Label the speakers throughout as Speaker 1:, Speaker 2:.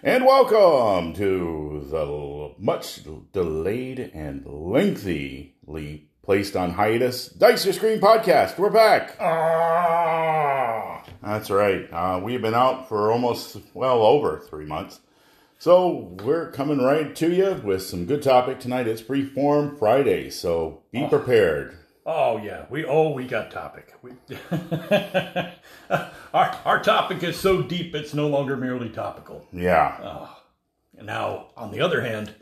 Speaker 1: And welcome to the much delayed and lengthily placed on hiatus Dice Are Screaming podcast. We're back.
Speaker 2: Ah.
Speaker 1: That's right. Uh, we've been out for almost, well, over three months. So we're coming right to you with some good topic tonight. It's Freeform Friday, so be prepared.
Speaker 2: Oh yeah, we oh we got topic. We, our our topic is so deep it's no longer merely topical.
Speaker 1: Yeah. Ah.
Speaker 2: Now, on the other hand,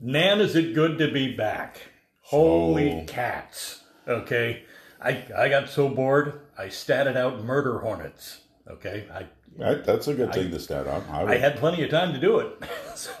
Speaker 2: Nan, is it good to be back? Holy cats! Okay, I I got so bored I statted out murder hornets. Okay, I
Speaker 1: That, that's a good thing to stat on. I
Speaker 2: I had plenty of time to do it.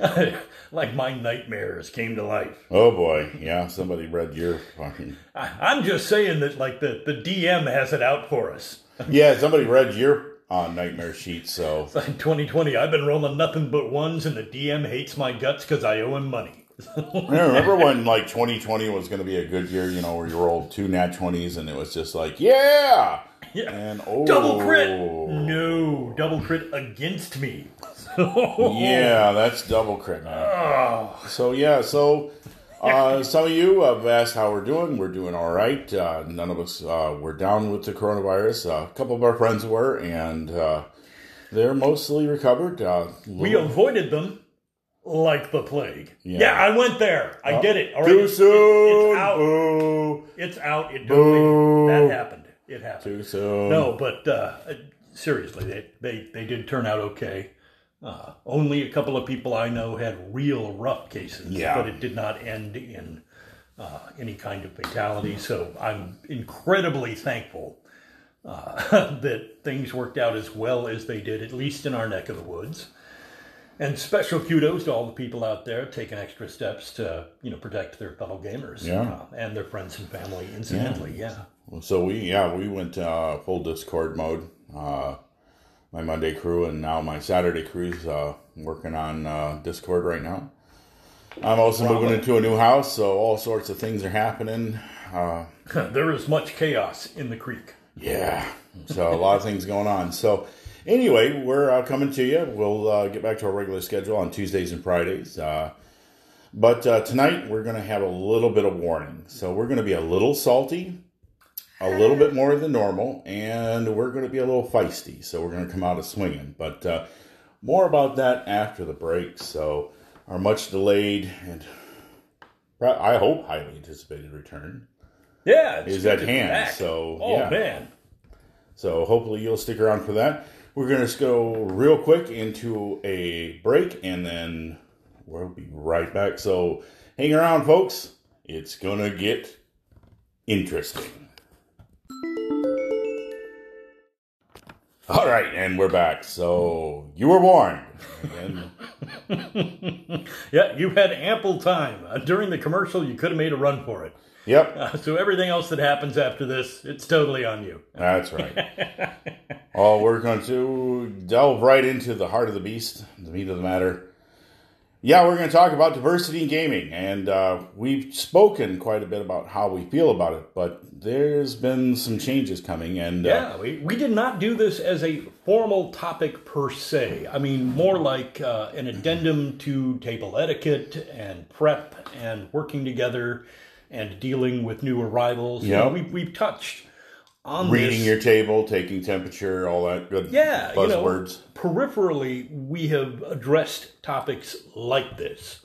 Speaker 1: yeah.
Speaker 2: like my nightmares came to life.
Speaker 1: Oh boy. Yeah, somebody read your fucking.
Speaker 2: I, I'm just saying that like the the DM has it out for us.
Speaker 1: Yeah, somebody read your uh, nightmare sheet, so.
Speaker 2: Like 2020, I've been rolling nothing but ones, and the DM hates my guts because I owe him money.
Speaker 1: I remember when like 2020 was going to be a good year, you know, where you rolled two nat 20s and it was just like, yeah!
Speaker 2: Yeah.
Speaker 1: And oh.
Speaker 2: Double crit! No, double crit against me.
Speaker 1: Yeah, that's double crit, man. So, yeah, so uh, some of you have asked how we're doing. We're doing all right. Uh, none of us uh, were down with the coronavirus. Uh, a couple of our friends were, and uh, they're mostly recovered. Uh,
Speaker 2: we avoided them like the plague.
Speaker 1: Yeah.
Speaker 2: Yeah, I went there. I did it. All right,
Speaker 1: Too
Speaker 2: it's-
Speaker 1: soon!
Speaker 2: It's out.
Speaker 1: Boo!
Speaker 2: It's out. It
Speaker 1: Boo.
Speaker 2: that happened. It happened.
Speaker 1: Too soon.
Speaker 2: No, but uh, seriously, they, they they did turn out okay. Uh, only a couple of people I know had real rough cases,
Speaker 1: Yeah.
Speaker 2: but it did not end in uh, any kind of fatality. So I'm incredibly thankful uh, that things worked out as well as they did, at least in our neck of the woods. And special kudos to all the people out there taking extra steps to, you know, protect their fellow gamers
Speaker 1: Yeah.
Speaker 2: uh, and their friends and family. Incidentally, yeah.
Speaker 1: So we yeah we went uh, full Discord mode. Uh, my Monday crew and now my Saturday crew's uh, working on uh, Discord right now. I'm also moving into a new house, so all sorts of things are happening. Uh,
Speaker 2: there is much chaos in the creek.
Speaker 1: yeah, so a lot of things going on. So anyway, we're uh, coming to you. We'll uh, get back to our regular schedule on Tuesdays and Fridays. Uh, but uh, tonight we're going to have a little bit of warning. So we're going to be a little salty, a little bit more than normal, and we're going to be a little feisty. So we're going to come out of swinging. But uh, more about that after the break. So our much delayed and I hope highly anticipated return
Speaker 2: Yeah, it's
Speaker 1: is at hand.
Speaker 2: back.
Speaker 1: So
Speaker 2: oh
Speaker 1: yeah.
Speaker 2: man,
Speaker 1: So hopefully you'll stick around for that. We're going to go real quick into a break and then we'll be right back. So hang around, folks. It's going to get interesting. All right, and we're back. So you were warned.
Speaker 2: Yeah, you had ample time uh, during the commercial. You could have made a run for it.
Speaker 1: yep,
Speaker 2: Uh, so everything else that happens after this, it's totally on you.
Speaker 1: that's right. oh, we're going to delve right into the heart of the beast, the meat of the matter. Yeah, we're going to talk about diversity in gaming, and uh, we've spoken quite a bit about how we feel about it, but there's been some changes coming, and uh,
Speaker 2: Yeah, we, we did not do this as a formal topic per se. I mean, more like uh, an addendum to table etiquette and prep and working together and dealing with new arrivals. You
Speaker 1: Yeah.
Speaker 2: know, we, we've touched on
Speaker 1: reading
Speaker 2: this.
Speaker 1: your table, taking temperature, all that good
Speaker 2: Yeah, you know,
Speaker 1: buzzwords.
Speaker 2: peripherally, we have addressed topics like this,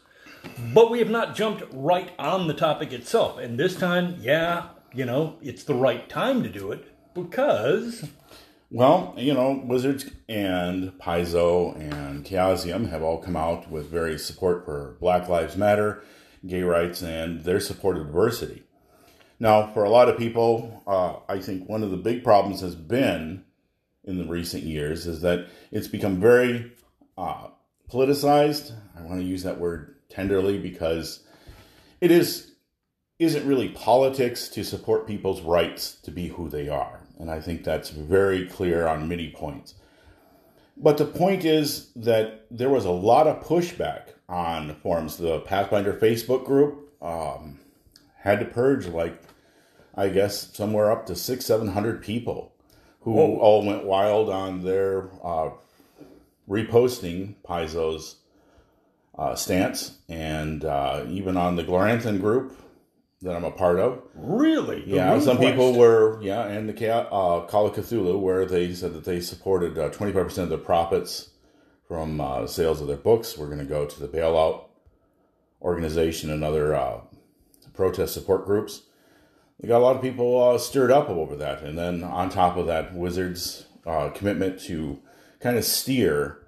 Speaker 2: but we have not jumped right on the topic itself. And this time, yeah, you know, it's the right time to do it because
Speaker 1: Well, you know, Wizards and Paizo and Chaosium have all come out with various support for Black Lives Matter, gay rights, and their support of diversity. Now, for a lot of people, uh, I think one of the big problems has been in the recent years is that it's become very uh, politicized. I want to use that word tenderly because it is isn't really politics to support people's rights to be who they are. And I think that's very clear on many points. But the point is that there was a lot of pushback on forums. The Pathfinder Facebook group um, had to purge like, I guess, somewhere up to six, seven hundred people who all went wild on their uh, reposting Paizo's uh, stance, and uh, even on the Gloranthan group that I'm a part of.
Speaker 2: Really?
Speaker 1: Yeah, some people were, yeah, and the uh, Call of Cthulhu, where they said that they supported uh, 25% of the profits from uh, sales of their books were going to go to the bailout organization and other uh, protest support groups. Got a lot of people uh, stirred up over that. And then on top of that, Wizards' uh, commitment to kind of steer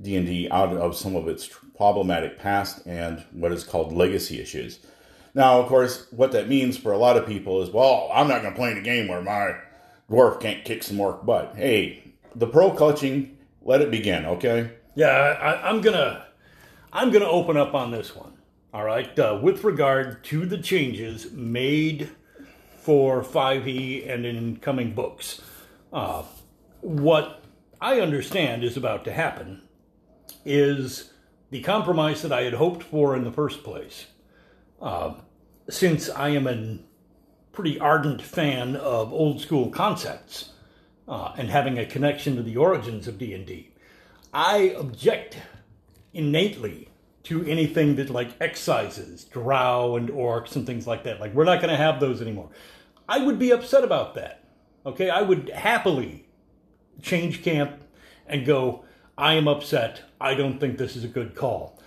Speaker 1: D&D out of some of its problematic past and what is called legacy issues. Now, of course, what that means for a lot of people is, well, I'm not going to play in a game where my dwarf can't kick some orc butt. Hey, the pro clutching, let it begin, okay?
Speaker 2: Yeah, I, I'm gonna I'm gonna open up on this one. All right, uh, with regard to the changes made for 5e and in incoming books, uh, what I understand is about to happen is the compromise that I had hoped for in the first place. Uh, since I am a pretty ardent fan of old school concepts uh, and having a connection to the origins of D&D, I object innately to anything that like excises drow and orcs and things like that. Like we're not going to have those anymore. I would be upset about that. Okay, I would happily change camp and go. I am upset. I don't think this is a good call.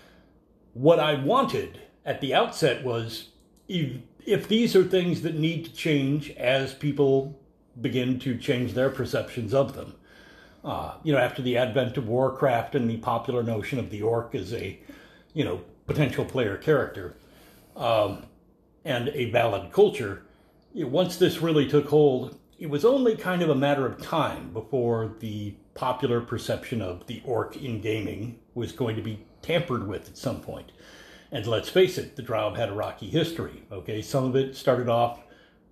Speaker 2: What I wanted at the outset was if, if these are things that need to change as people begin to change their perceptions of them uh, you know, after the advent of Warcraft and the popular notion of the orc as a, you know, potential player character, um, and a valid culture, once this really took hold, it was only kind of a matter of time before the popular perception of the orc in gaming was going to be tampered with at some point. And let's face it, the Drow had a rocky history. Okay, some of it started off,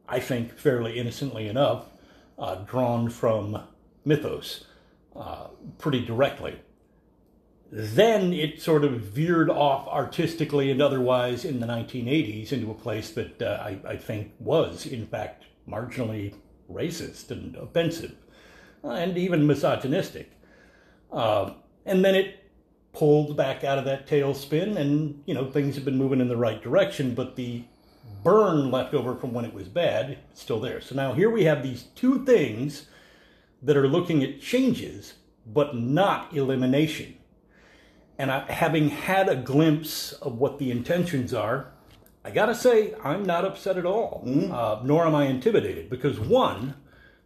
Speaker 2: I think, fairly innocently enough, uh, drawn from mythos uh, pretty directly. Then it sort of veered off artistically and otherwise in the 1980s into a place that uh, I, I think was, in fact, marginally racist and offensive uh, and even misogynistic. Uh, and then it pulled back out of that tailspin, and you know things have been moving in the right direction, but the burn left over from when it was bad is still there. So now here we have these two things that are looking at changes, but not elimination. And I, having had a glimpse of what the intentions are, I gotta say, I'm not upset at all, uh, nor am I intimidated, because one,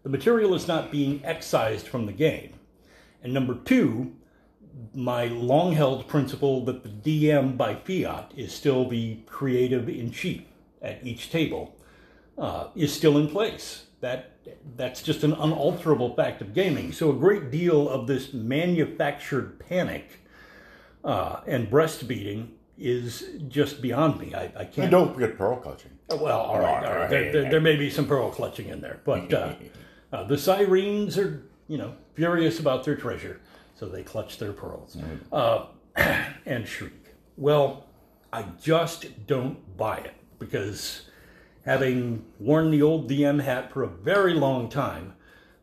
Speaker 2: the material is not being excised from the game. And number two, my long held principle that the DM by fiat is still the creative in chief at each table uh, is still in place. That that's just an unalterable fact of gaming. So a great deal of this manufactured panic uh, and breastfeeding is just beyond me. I, I can't.
Speaker 1: You don't forget pearl clutching.
Speaker 2: Well, all right, all right. There, there, there may be some pearl clutching in there, but uh, uh, the sirens are, you know, furious about their treasure, so they clutch their pearls uh, and shriek. Well, I just don't buy it because having worn the old DM hat for a very long time,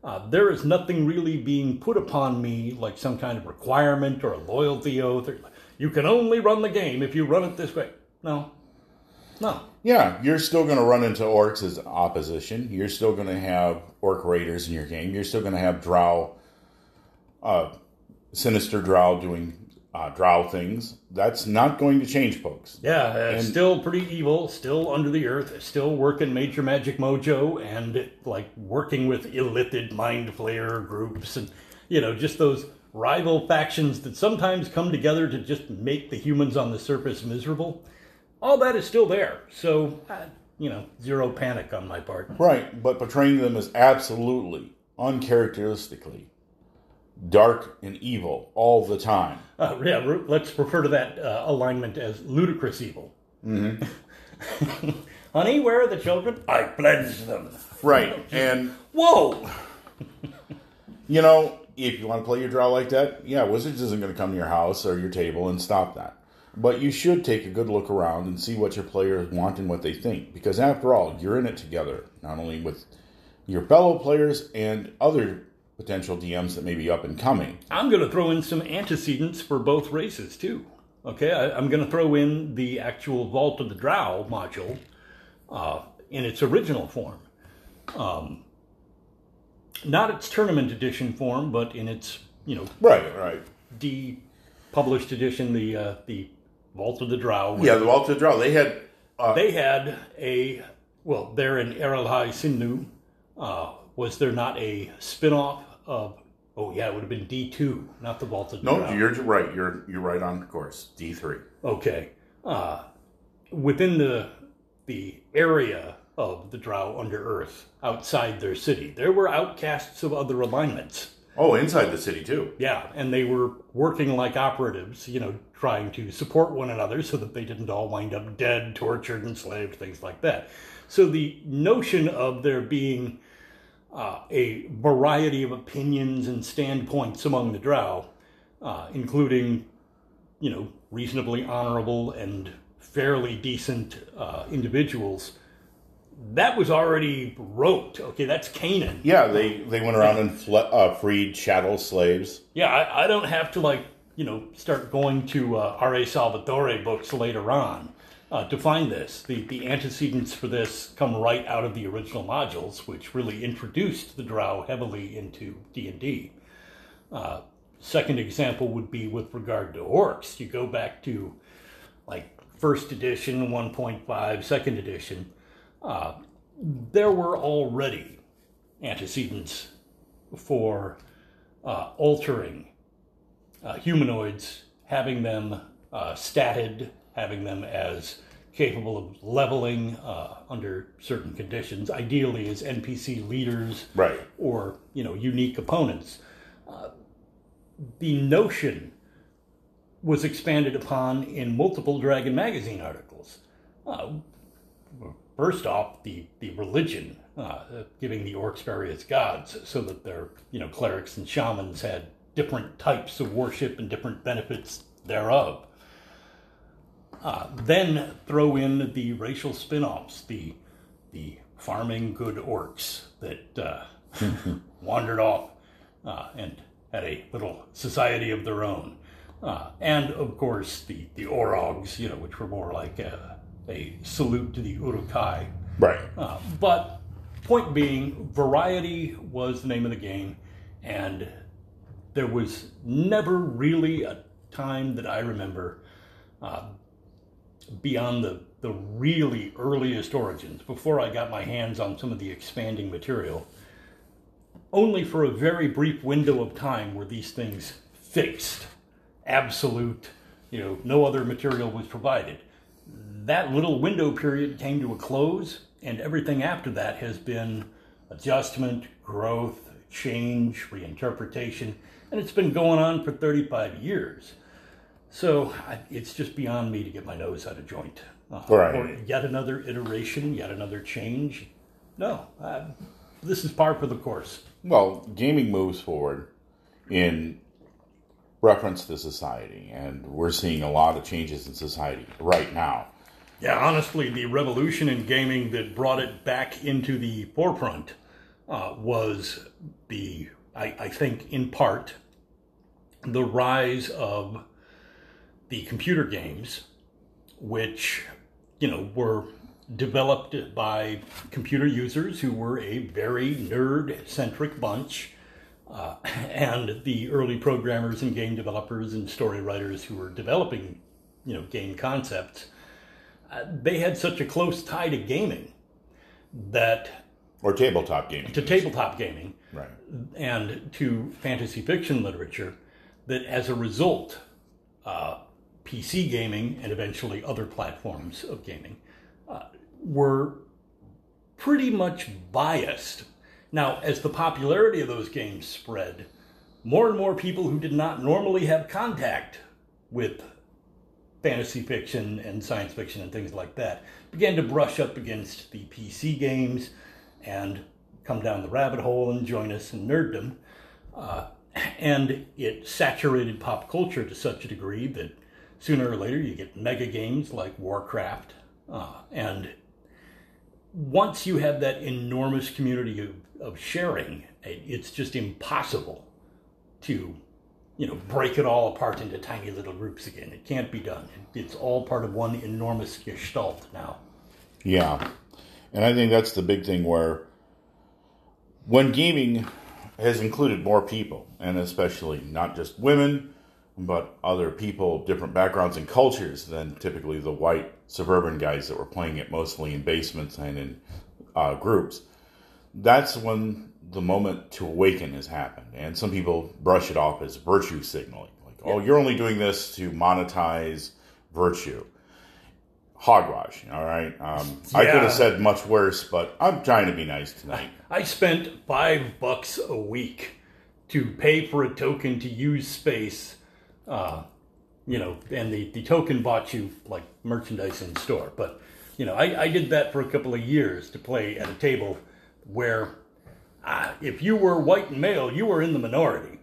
Speaker 2: uh, there is nothing really being put upon me like some kind of requirement or a loyalty oath. Or, you can only run the game if you run it this way. No, no.
Speaker 1: Yeah, you're still going to run into orcs as opposition. You're still going to have orc raiders in your game. You're still going to have drow, uh, sinister drow doing uh, drow things. That's not going to change, folks.
Speaker 2: Yeah, uh, still pretty evil, still under the earth, still working major magic mojo and like working with illithid mind flayer groups and you know just those rival factions that sometimes come together to just make the humans on the surface miserable. All that is still there. So, uh, you know, zero panic on my part.
Speaker 1: Right, but portraying them as absolutely, uncharacteristically dark and evil all the time.
Speaker 2: Uh, yeah, re- let's refer to that uh, alignment as ludicrous evil. Mm-hmm. Honey, where are the children? I pledge them.
Speaker 1: Right, and
Speaker 2: Whoa!
Speaker 1: you know, if you want to play your drow like that, yeah, Wizards isn't going to come to your house or your table and stop that. But you should take a good look around and see what your players want and what they think. Because after all, you're in it together, not only with your fellow players and other potential DMs that may be up and coming.
Speaker 2: I'm going to throw in some antecedents for both races too. Okay, I, am going to throw in the actual Vault of the Drow module uh, in its original form. Um, not its tournament edition form, but in its you know
Speaker 1: right, right,
Speaker 2: de-published edition, the uh, the Vault of the Drow.
Speaker 1: Yeah, the Vault of the Drow. They had
Speaker 2: uh, they had a well, there in Erelhei-Cinlu. Uh, was there not a spin-off of Oh yeah, it would have been D two, not the vaulted.
Speaker 1: No, you're right. You're you're right on course. D three.
Speaker 2: Okay. Uh, within the the area of the Drow under Earth, outside their city, there were outcasts of other alignments.
Speaker 1: Oh, inside the city too.
Speaker 2: Yeah, and they were working like operatives, you know, trying to support one another so that they didn't all wind up dead, tortured, enslaved, things like that. So the notion of there being uh, a variety of opinions and standpoints among the Drow, uh, including, you know, reasonably honorable and fairly decent uh, individuals. That was already wrote. Okay, that's canon.
Speaker 1: Yeah, they, they went around and fle- uh, freed chattel slaves.
Speaker 2: Yeah, I, I, don't have to like you know start going to uh, R.A. Salvatore books later on uh, to find this. The, the antecedents for this come right out of the original modules, which really introduced the Drow heavily into D&D. Uh, second example would be with regard to orcs. You go back to like first edition, 1.5, second edition. Uh, there were already antecedents for uh, altering uh, humanoids, having them uh, statted having them as capable of leveling uh, under certain conditions, ideally as NPC leaders
Speaker 1: right.
Speaker 2: or you know unique opponents. Uh, the notion was expanded upon in multiple Dragon magazine articles. Uh, first off, the the religion, uh, giving the orcs various gods, so that their you know clerics and shamans had different types of worship and different benefits thereof. Uh, then throw in the racial spin-offs, the the farming good orcs that uh, wandered off uh, and had a little society of their own, uh, and of course the the orogs, you know, which were more like a, a salute to the Uruk-hai.
Speaker 1: Right.
Speaker 2: Uh, but point being, variety was the name of the game, and there was never really a time that I remember uh, beyond the, the really earliest origins, before I got my hands on some of the expanding material, only for a very brief window of time were these things fixed, absolute, you know, no other material was provided. That little window period came to a close, and everything after that has been adjustment, growth, change, reinterpretation, and it's been going on for 35 years. So I, it's just beyond me to get my nose out of joint.
Speaker 1: Uh, right.
Speaker 2: Or yet another iteration, yet another change. No, uh, this is par for the course.
Speaker 1: Well, gaming moves forward in reference to society, and we're seeing a lot of changes in society right now.
Speaker 2: Yeah, honestly, the revolution in gaming that brought it back into the forefront uh, was the, I, I think, in part, the rise of the computer games, which, you know, were developed by computer users who were a very nerd centric bunch. Uh, and the early programmers and game developers and story writers who were developing, you know, game concepts, uh, they had such a close tie to gaming that
Speaker 1: or tabletop gaming
Speaker 2: to tabletop gaming,
Speaker 1: right,
Speaker 2: and to fantasy fiction literature, that as a result, uh, PC gaming and eventually other platforms of gaming uh, were pretty much biased. Now, as the popularity of those games spread, more and more people who did not normally have contact with fantasy fiction and science fiction and things like that began to brush up against the PC games and come down the rabbit hole and join us in nerddom. Uh, and it saturated pop culture to such a degree that sooner or later you get mega games like Warcraft, uh, and once you have that enormous community of, of sharing, it's just impossible to, you know, break it all apart into tiny little groups again. It can't be done. It's all part of one enormous gestalt now.
Speaker 1: Yeah. And I think that's the big thing where when gaming has included more people, and especially not just women, but other people, different backgrounds and cultures than typically the white suburban guys that were playing it mostly in basements and in uh, groups. That's when the moment to awaken has happened. And some people brush it off as virtue signaling. Like, oh, yeah. oh, you're only doing this to monetize virtue. Hogwash, all right? Um, yeah. I could have said much worse, but I'm trying to be nice tonight.
Speaker 2: I spent five bucks a week to pay for a token to use space uh, you know, and the, the token bought you like merchandise in store. But, you know, I, I did that for a couple of years to play at a table where uh, if you were white and male, you were in the minority.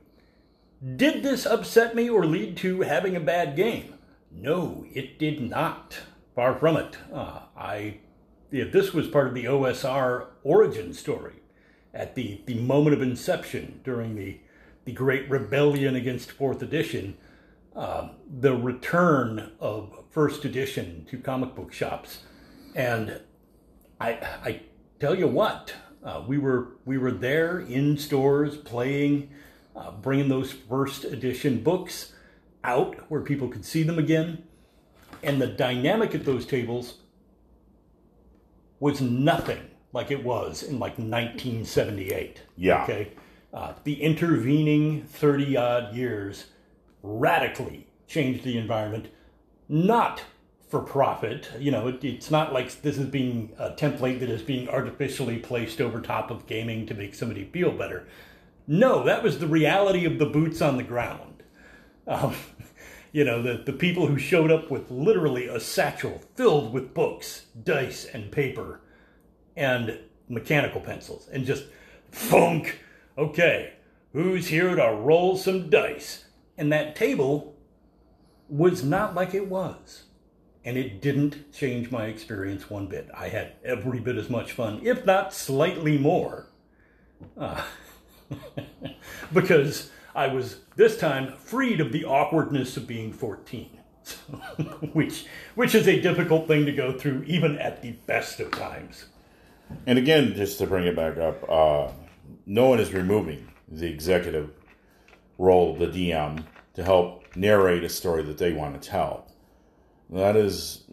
Speaker 2: Did this upset me or lead to having a bad game? No, it did not. Far from it. Uh, I, if this was part of the OSR origin story, at the, the moment of inception during the, the great rebellion against fourth edition, uh, the return of first edition to comic book shops, and I, I tell you what, uh, we were we were there in stores playing, uh, bringing those first edition books out where people could see them again, and the dynamic at those tables was nothing like it was in like 1978.
Speaker 1: Yeah.
Speaker 2: Okay. Uh, the intervening 30 odd years radically change the environment, not for profit. You know, it, it's not like this is being a template that is being artificially placed over top of gaming to make somebody feel better. No, that was the reality of the boots on the ground. Um, you know, the, the people who showed up with literally a satchel filled with books, dice, and paper, and mechanical pencils, and just funk. Okay, who's here to roll some dice? And that table was not like it was. And it didn't change my experience one bit. I had every bit as much fun, if not slightly more. Uh, because I was this time freed of the awkwardness of being 14. which which is a difficult thing to go through even at the best of times.
Speaker 1: And again, just to bring it back up, uh, no one is removing the executive role of the DM to help narrate a story that they want to tell. That is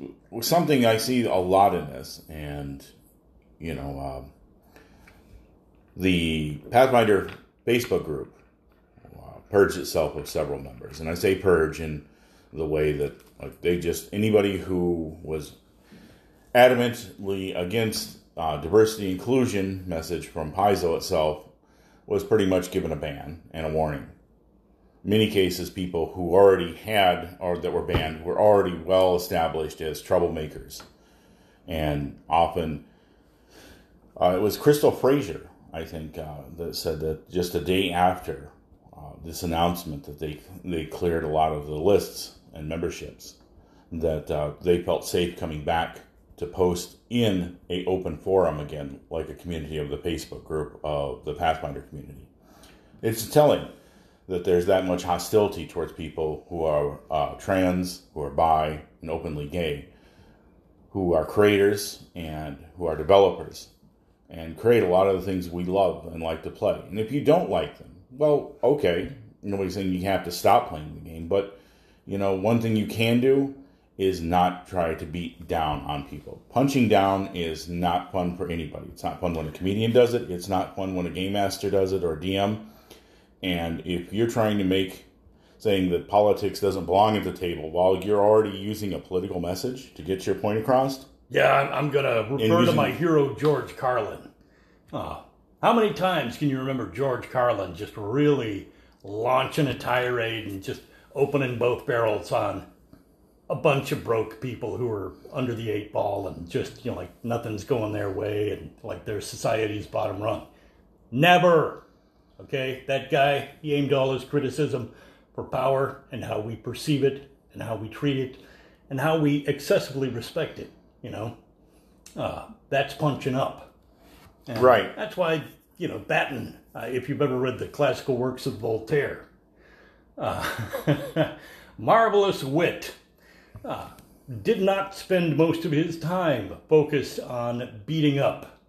Speaker 1: something I see a lot in this, and you know, uh, the Pathfinder Facebook group uh, purged itself of several members, and I say purge in the way that like they just anybody who was adamantly against uh, diversity inclusion message from Paizo itself was pretty much given a ban and a warning many cases, people who already had or that were banned were already well established as troublemakers. And often, uh, it was Crystal Frasier, I think, uh, that said that just a day after uh, this announcement that they they cleared a lot of the lists and memberships, that uh, they felt safe coming back to post in a open forum again, like a community of the Facebook group of the Pathfinder community. It's telling that there's that much hostility towards people who are uh, trans, who are bi, and openly gay, who are creators and who are developers, and create a lot of the things we love and like to play. And if you don't like them, well, okay, nobody's saying you have to stop playing the game, but you know, one thing you can do is not try to beat down on people. Punching down is not fun for anybody. It's not fun when a comedian does it. It's not fun when a game master does it or a DM and if you're trying to make saying that politics doesn't belong at the table while you're already using a political message to get your point across.
Speaker 2: Yeah, I'm, going to refer using, to my hero, George Carlin. Uh, how many times can you remember George Carlin just really launching a tirade and just opening both barrels on a bunch of broke people who are under the eight ball and just, you know, like nothing's going their way and like their society's bottom rung? Never. Okay, that guy, he aimed all his criticism for power and how we perceive it and how we treat it and how we excessively respect it, you know. uh, that's punching up. And
Speaker 1: Right.
Speaker 2: That's why, you know, Batten, uh, if you've ever read the classical works of Voltaire, uh, marvelous wit, uh, did not spend most of his time focused on beating up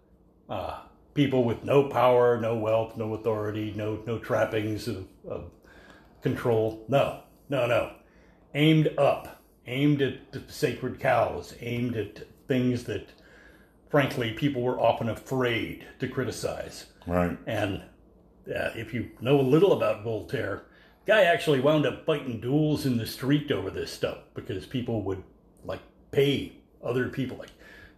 Speaker 2: uh, people with no power, no wealth, no authority, no, no trappings of, of control. No, no, no. Aimed up, aimed at the sacred cows, aimed at things that, frankly, people were often afraid to criticize.
Speaker 1: Right.
Speaker 2: And uh, if you know a little about Voltaire, guy actually wound up fighting duels in the street over this stuff because people would like pay other people like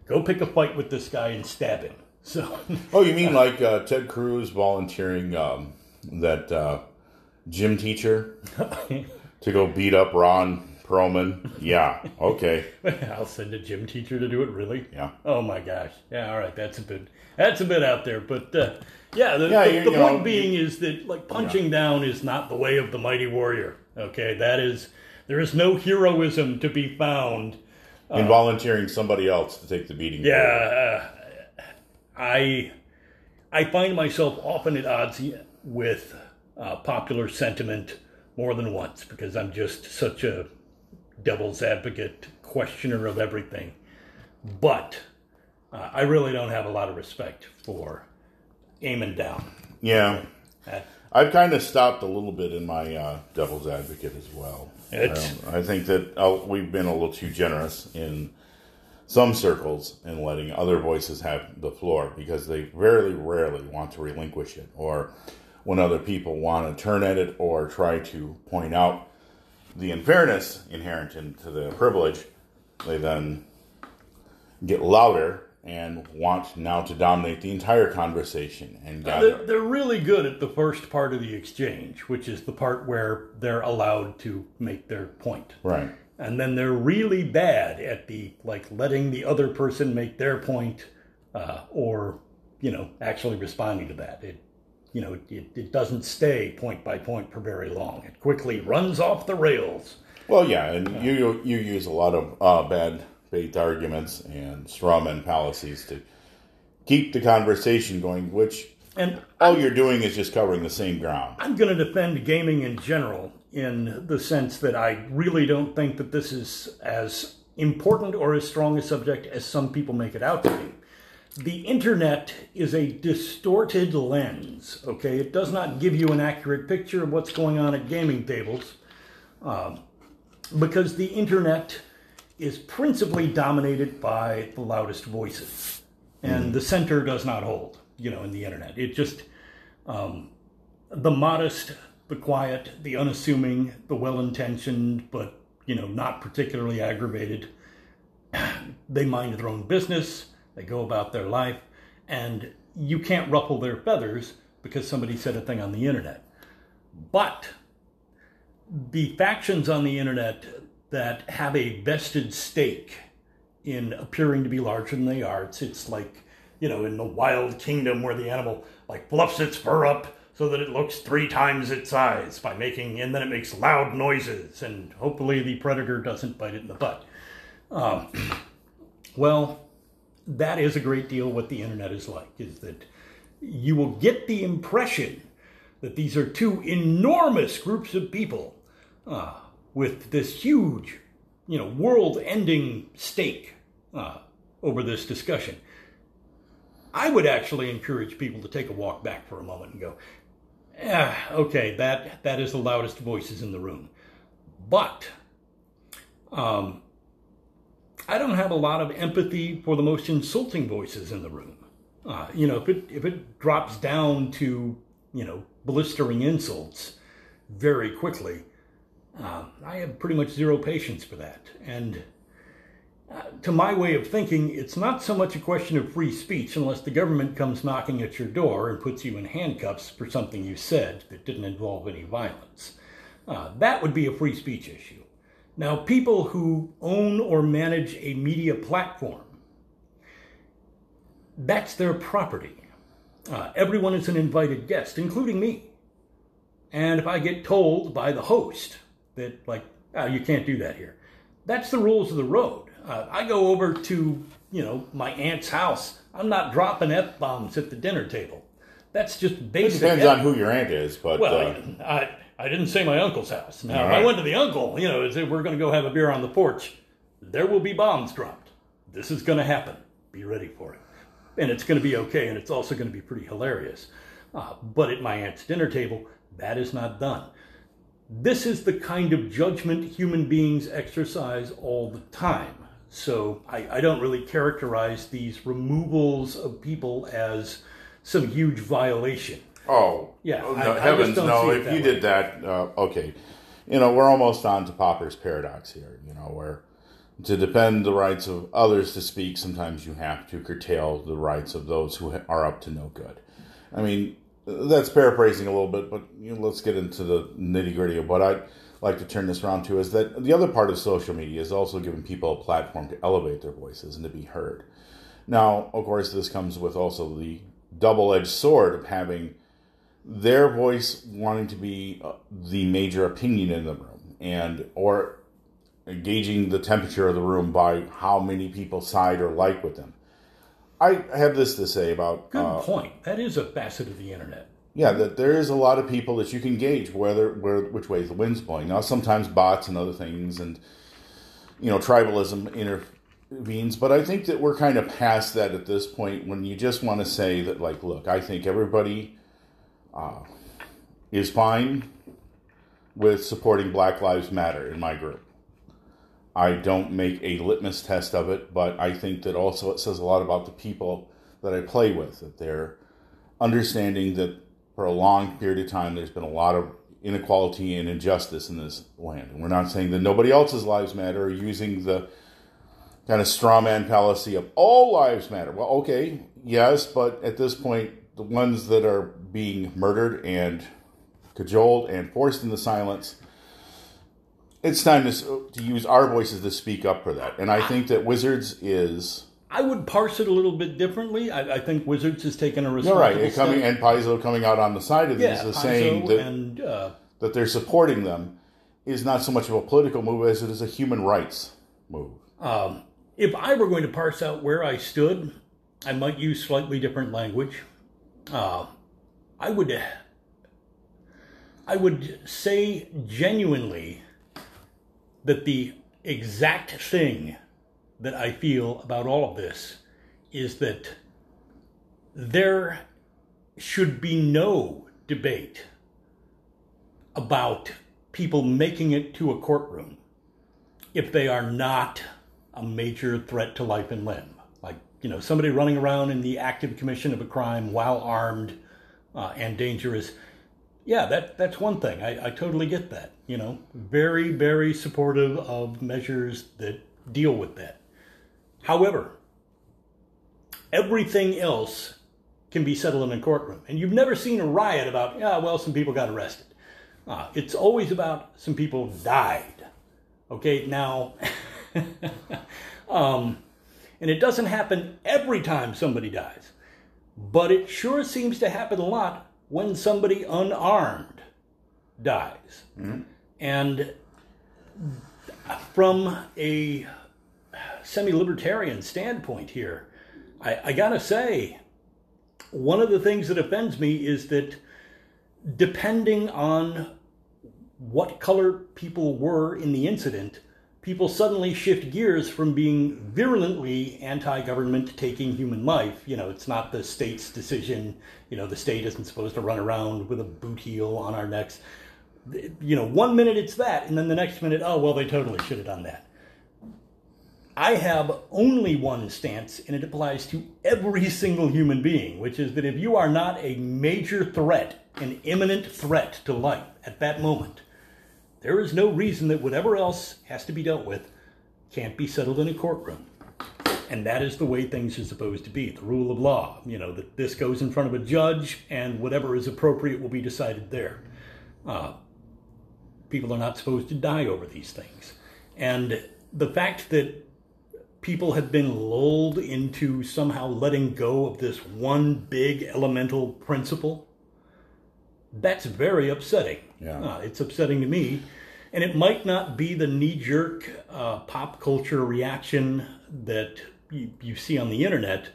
Speaker 2: go pick a fight with this guy and stab him. So
Speaker 1: Oh, you mean like uh, Ted Cruz volunteering um, that uh, gym teacher to go beat up Ron Perlman? Yeah. Okay.
Speaker 2: I'll send a gym teacher to do it. Really?
Speaker 1: Yeah.
Speaker 2: Oh my gosh. Yeah. All right. That's a bit. That's a bit out there. But uh, yeah, the,
Speaker 1: Yeah,
Speaker 2: the, the point
Speaker 1: know,
Speaker 2: being is that like punching down is not the way of the mighty warrior. Okay, that is there is no heroism to be found.
Speaker 1: And volunteering somebody else to take the beating.
Speaker 2: Yeah, uh, I I find myself often at odds with uh, popular sentiment more than once because I'm just such a devil's advocate, questioner of everything. But uh, I really don't have a lot of respect for aiming down.
Speaker 1: Yeah.
Speaker 2: Uh,
Speaker 1: I've kind of stopped a little bit in my uh, devil's advocate as well.
Speaker 2: It's-
Speaker 1: Um, I think that uh, we've been a little too generous in some circles in letting other voices have the floor because they very rarely want to relinquish it or when other people want to turn at it or try to point out the unfairness inherent into the privilege, they then get louder and want now to dominate the entire conversation and.
Speaker 2: They're, they're really good at the first part of the exchange, which is the part where they're allowed to make their point.
Speaker 1: Right.
Speaker 2: And then they're really bad at the like letting the other person make their point uh, or you know actually responding to that. It you know it, it doesn't stay point by point for very long. It quickly runs off the rails.
Speaker 1: Well, yeah, and you you use a lot of uh, bad faith arguments and strawman fallacies to keep the conversation going, which
Speaker 2: and
Speaker 1: all you're doing is just covering the same ground.
Speaker 2: i'm going to defend gaming in general in the sense that i really don't think that this is as important or as strong a subject as some people make it out to be. The internet is a distorted lens okay? It does not give you an accurate picture of what's going on at gaming tables um, because the internet is principally dominated by the loudest voices and the center does not hold you know in the internet. It just um, the modest the quiet the unassuming the well-intentioned but you know not particularly aggravated they mind their own business, they go about their life, and you can't ruffle their feathers because somebody said a thing on the internet. But the factions on the internet that have a vested stake in appearing to be larger than they are, it's, it's like, you know, in the wild kingdom where the animal like fluffs its fur up so that it looks three times its size by making, and then it makes loud noises, and hopefully the predator doesn't bite it in the butt. Um, well, that is a great deal what the internet is like, is that you will get the impression that these are two enormous groups of people uh, with this huge, you know, world-ending stake uh, over this discussion. I would actually encourage people to take a walk back for a moment and go, yeah, okay, that that is the loudest voices in the room, but um, I don't have a lot of empathy for the most insulting voices in the room. Uh, you know, if it if it drops down to you know blistering insults very quickly, um, I have pretty much zero patience for that. And to my way of thinking, it's not so much a question of free speech unless the government comes knocking at your door and puts you in handcuffs for something you said that didn't involve any violence. Uh, that would be a free speech issue. Now, people who own or manage a media platform, that's their property. Uh, everyone is an invited guest, including me. And if I get told by the host that, like, oh, you can't do that here, that's the rules of the road. Uh, I go over to you know, my aunt's house, I'm not dropping F bombs at the dinner table. That's just basic.
Speaker 1: It depends on who your aunt is, but
Speaker 2: Well,
Speaker 1: uh,
Speaker 2: I, I didn't say my uncle's house. Now,
Speaker 1: All
Speaker 2: if I went to the uncle, you know, and said, we're going to go have a beer on the porch, there will be bombs dropped. This is going to happen. Be ready for it. And it's going to be okay, and it's also going to be pretty hilarious. Uh, but at my aunt's dinner table, that is not done. This is the kind of judgment human beings exercise all the time. So I, I don't really characterize these removals of people as some huge violation.
Speaker 1: oh,
Speaker 2: Yeah,
Speaker 1: oh,
Speaker 2: I-
Speaker 1: no,
Speaker 2: I
Speaker 1: heavens,
Speaker 2: don't
Speaker 1: no! If you
Speaker 2: way.
Speaker 1: did that, uh, okay, you know, we're almost on to Popper's paradox here. You know, where to defend the rights of others to speak, sometimes you have to curtail the rights of those who are up to no good. I mean, that's paraphrasing a little bit, but you know, let's get into the nitty gritty of what I'd like to turn this around to is that the other part of social media is also giving people a platform to elevate their voices and to be heard. Now, of course, this comes with also the double edged sword of having their voice wanting to be uh, the major opinion in the room and or gauging the temperature of the room by how many people side or like with them. I have this to say about
Speaker 2: Good
Speaker 1: uh,
Speaker 2: point. That is a facet of the internet.
Speaker 1: Yeah, that there is a lot of people that you can gauge whether where which way the wind's blowing. Now, sometimes bots and other things, and you know, tribalism intervenes. But I think that we're kind of past that at this point. When you just want to say that, like, look, I think everybody uh, is fine with supporting Black Lives Matter in my group. I don't make a litmus test of it, but I think that also it says a lot about the people that I play with that they're understanding that for a long period of time there's been a lot of inequality and injustice in this land. And we're not saying that nobody else's lives matter or using the kind of straw man fallacy of all lives matter. Well, okay, yes, but at this point, the ones that are being murdered and cajoled and forced into silence, it's time to, to use our voices to speak up for that. And I think that Wizards is.
Speaker 2: I would parse it a little bit differently. I, I think Wizards has taken a
Speaker 1: You're
Speaker 2: responsible
Speaker 1: right.
Speaker 2: Step.
Speaker 1: coming and Paizo coming out on the side of
Speaker 2: yeah,
Speaker 1: these is saying
Speaker 2: Paizo
Speaker 1: that,
Speaker 2: and uh,
Speaker 1: that they're supporting them is not so much of a political move as it is a human rights move.
Speaker 2: um, if I were going to parse out where I stood, I might use slightly different language. Uh, I would, I would say genuinely that the exact thing that I feel about all of this is that there should be no debate about people making it to a courtroom if they are not a major threat to life and limb. Like, you know, somebody running around in the active commission of a crime while armed uh, and dangerous. Yeah, that, that's one thing. I, I totally get that. You know, very, very supportive of measures that deal with that. However, everything else can be settled in a courtroom. And you've never seen a riot about, yeah, well, some people got arrested. Uh, it's always about some people died. Okay, now, um, and it doesn't happen every time somebody dies, but it sure seems to happen a lot when somebody unarmed dies. And from a semi libertarian standpoint here, I, I gotta say, one of the things that offends me is that depending on what color people were in the incident, people suddenly shift gears from being virulently anti government taking human life. You know, it's not the state's decision. You know, the state isn't supposed to run around with a boot heel on our necks. You know, one minute it's that, and then the next minute, oh, well, they totally should have done that. I have only one stance, and it applies to every single human being, which is that if you are not a major threat, an imminent threat to life at that moment, there is no reason that whatever else has to be dealt with can't be settled in a courtroom. And that is the way things are supposed to be the rule of law. You know, that this goes in front of a judge, and whatever is appropriate will be decided there. Uh, people are not supposed to die over these things. And the fact that people have been lulled into somehow letting go of this one big elemental principle, that's very upsetting.
Speaker 1: Yeah.
Speaker 2: Uh, it's upsetting to me. And it might not be the knee jerk uh, pop culture reaction that you, you see on the internet,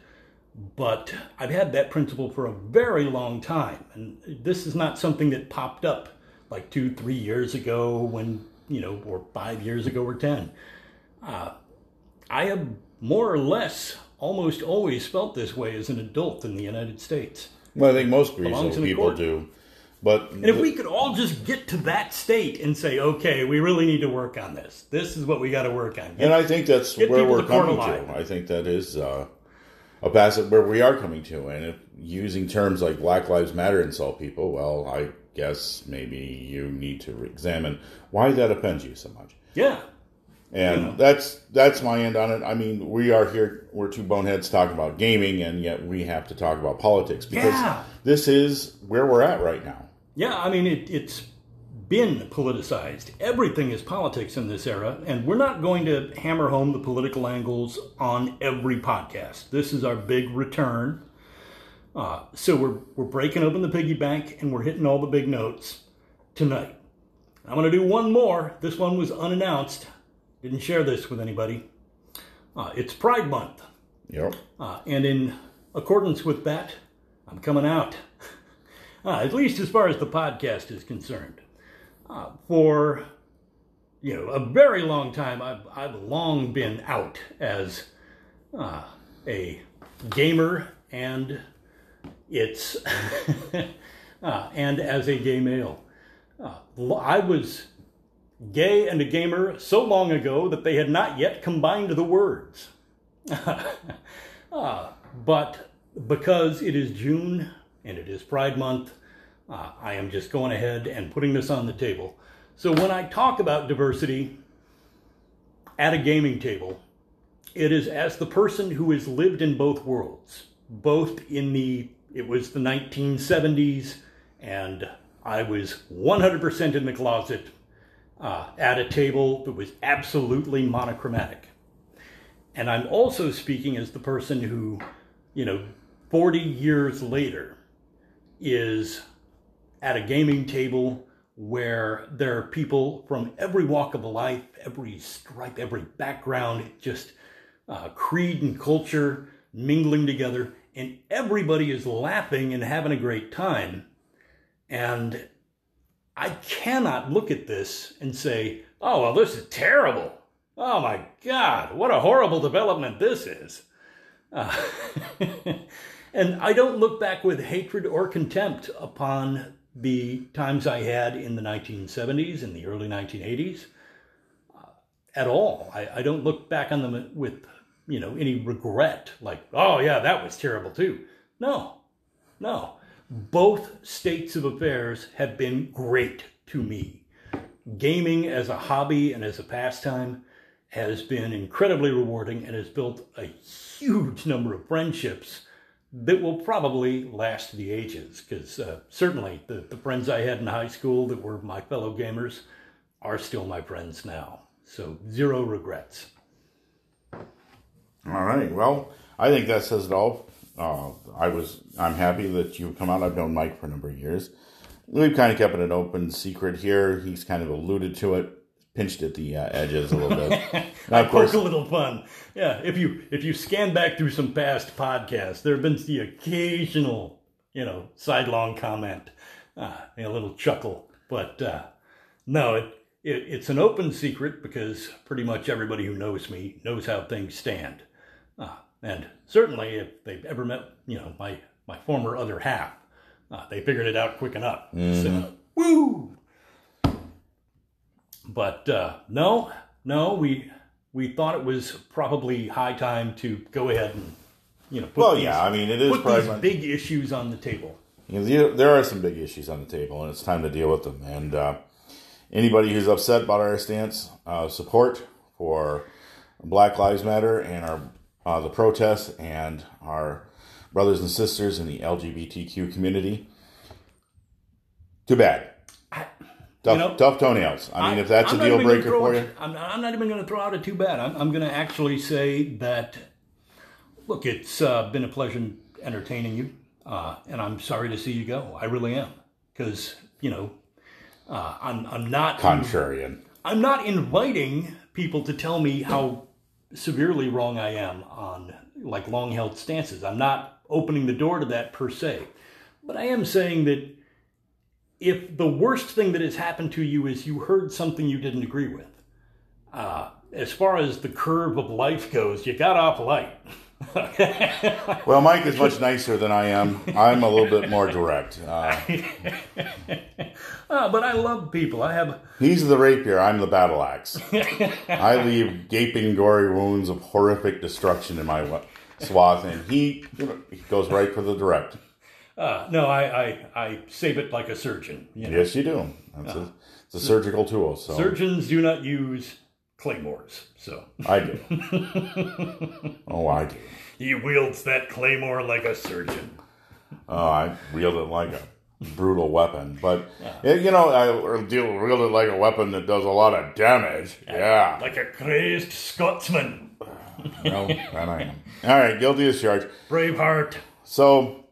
Speaker 2: but I've had that principle for a very long time. And this is not something that popped up like two, three years ago when, you know, or five years ago or 10. Uh, I have more or less almost always felt this way as an adult in the United States.
Speaker 1: Well, I think most reasonable people do. But
Speaker 2: And if we could all just get to that state and say, okay, we really need to work on this. This is what we got to work on.
Speaker 1: And I think that's where we're
Speaker 2: to
Speaker 1: coming
Speaker 2: alive.
Speaker 1: to. I think that is uh, a passage where we are coming to. And if using terms like Black Lives Matter insult people, well, I guess maybe you need to examine why that offends you so much.
Speaker 2: Yeah.
Speaker 1: And that's that's my end on it. I mean, we are here. We're two boneheads talking about gaming, and yet we have to talk about politics because
Speaker 2: Yeah.
Speaker 1: this is where we're at right now.
Speaker 2: Yeah, I mean, it, it's been politicized. Everything is politics in this era, and we're not going to hammer home the political angles on every podcast. This is our big return. Uh, so we're, we're breaking open the piggy bank and we're hitting all the big notes tonight. I'm going to do one more. This one was unannounced. Didn't share this with anybody. Uh, it's Pride Month.
Speaker 1: Yep.
Speaker 2: Uh, and in accordance with that, I'm coming out, uh, at least as far as the podcast is concerned. Uh, for you know a very long time, I've, I've long been out as uh, a gamer and it's uh, and as a gay male. Uh, I was gay and a gamer so long ago that they had not yet combined the words. Uh, but because it is June and it is Pride Month, uh, I am just going ahead and putting this on the table. So when I talk about diversity at a gaming table, it is as the person who has lived in both worlds, both in the, it was the 1970s, and I was 100% in the closet uh, at a table that was absolutely monochromatic. And I'm also speaking as the person who, you know, 40 years later is at a gaming table where there are people from every walk of life, every stripe, every background, just uh, creed and culture mingling together, and everybody is laughing and having a great time. And I cannot look at this and say, oh, well, this is terrible. Oh my God, what a horrible development this is. Uh, and I don't look back with hatred or contempt upon the times I had in the 1970s and the early 1980s uh, at all. I, I don't look back on them with, you know, any regret, like, oh yeah, that was terrible too. No, no. Both states of affairs have been great to me. Gaming as a hobby and as a pastime has been incredibly rewarding and has built a huge number of friendships that will probably last the ages. Because uh, certainly the, the friends I had in high school that were my fellow gamers are still my friends now. So zero regrets.
Speaker 1: All right. Well, I think that says it all. Uh, I was. I'm happy that you've come out. I've known Mike for a number of years. We've kind of kept it an open secret here. He's kind of alluded to it, pinched at the uh, edges a little bit. now, of course,
Speaker 2: Poke a little fun. Yeah, if you if you scan back through some past podcasts, there have been the occasional, you know, sidelong comment, uh, a little chuckle. But uh, no, it, it it's an open secret because pretty much everybody who knows me knows how things stand. And certainly, if they've ever met, you know, my my former other half, uh, they figured it out quick enough. So, woo! But uh, no, no, we we thought it was probably high time to go ahead and you know put
Speaker 1: well,
Speaker 2: these,
Speaker 1: yeah. I mean, it is
Speaker 2: put these big issues on the table.
Speaker 1: You there are some big issues on the table, and it's time to deal with them. And uh, anybody who's upset about our stance, uh, support for Black Lives Matter and our uh, the protests and our brothers and sisters in the LGBTQ community. Too bad. Tough,
Speaker 2: know,
Speaker 1: tough toenails. I mean, if that's
Speaker 2: I'm
Speaker 1: a deal breaker for you,
Speaker 2: I'm, I'm not even going to throw out a too bad. I'm, I'm going to actually say that. Look, it's uh, been a pleasure entertaining you, uh, and I'm sorry to see you go. I really am, because you know, uh, I'm I'm not
Speaker 1: contrarian.
Speaker 2: I'm not inviting people to tell me how severely wrong I am on like long held stances. I'm not opening the door to that per se. But I am saying that if the worst thing that has happened to you is you heard something you didn't agree with, uh, as far as the curve of life goes, you got off light.
Speaker 1: well, Mike is much nicer than I am. I'm a little bit more direct. Uh,
Speaker 2: uh, but I love people. I have.
Speaker 1: He's the rapier. I'm the battle axe. I leave gaping, gory wounds of horrific destruction in my swath, and he, you know, he goes right for the direct.
Speaker 2: Uh, no, I, I, I save it like a surgeon.
Speaker 1: You know? Yes, you do. That's a, it's a surgical tool. So
Speaker 2: surgeons do not use claymores. So
Speaker 1: I do. oh, I do.
Speaker 2: He wields that claymore like a surgeon.
Speaker 1: Oh, I wield it like a brutal weapon, but yeah. you know, I deal wield it like a weapon that does a lot of damage. Yeah,
Speaker 2: like a crazed Scotsman.
Speaker 1: no, that I am. All right, guilty as charged.
Speaker 2: Braveheart.
Speaker 1: So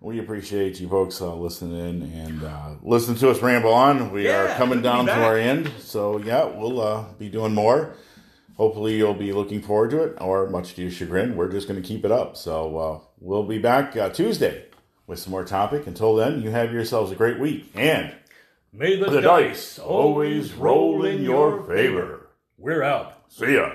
Speaker 1: we appreciate you folks uh, listening and uh, listen to us ramble on. We yeah, are coming down to our end, so yeah, we'll uh, be doing more. Hopefully, you'll be looking forward to it, or much to your chagrin, we're just going to keep it up. So uh, we'll be back uh, Tuesday with some more topic. Until then, you have yourselves a great week, and
Speaker 2: may the, the dice always roll in your favor.
Speaker 1: We're out. See ya.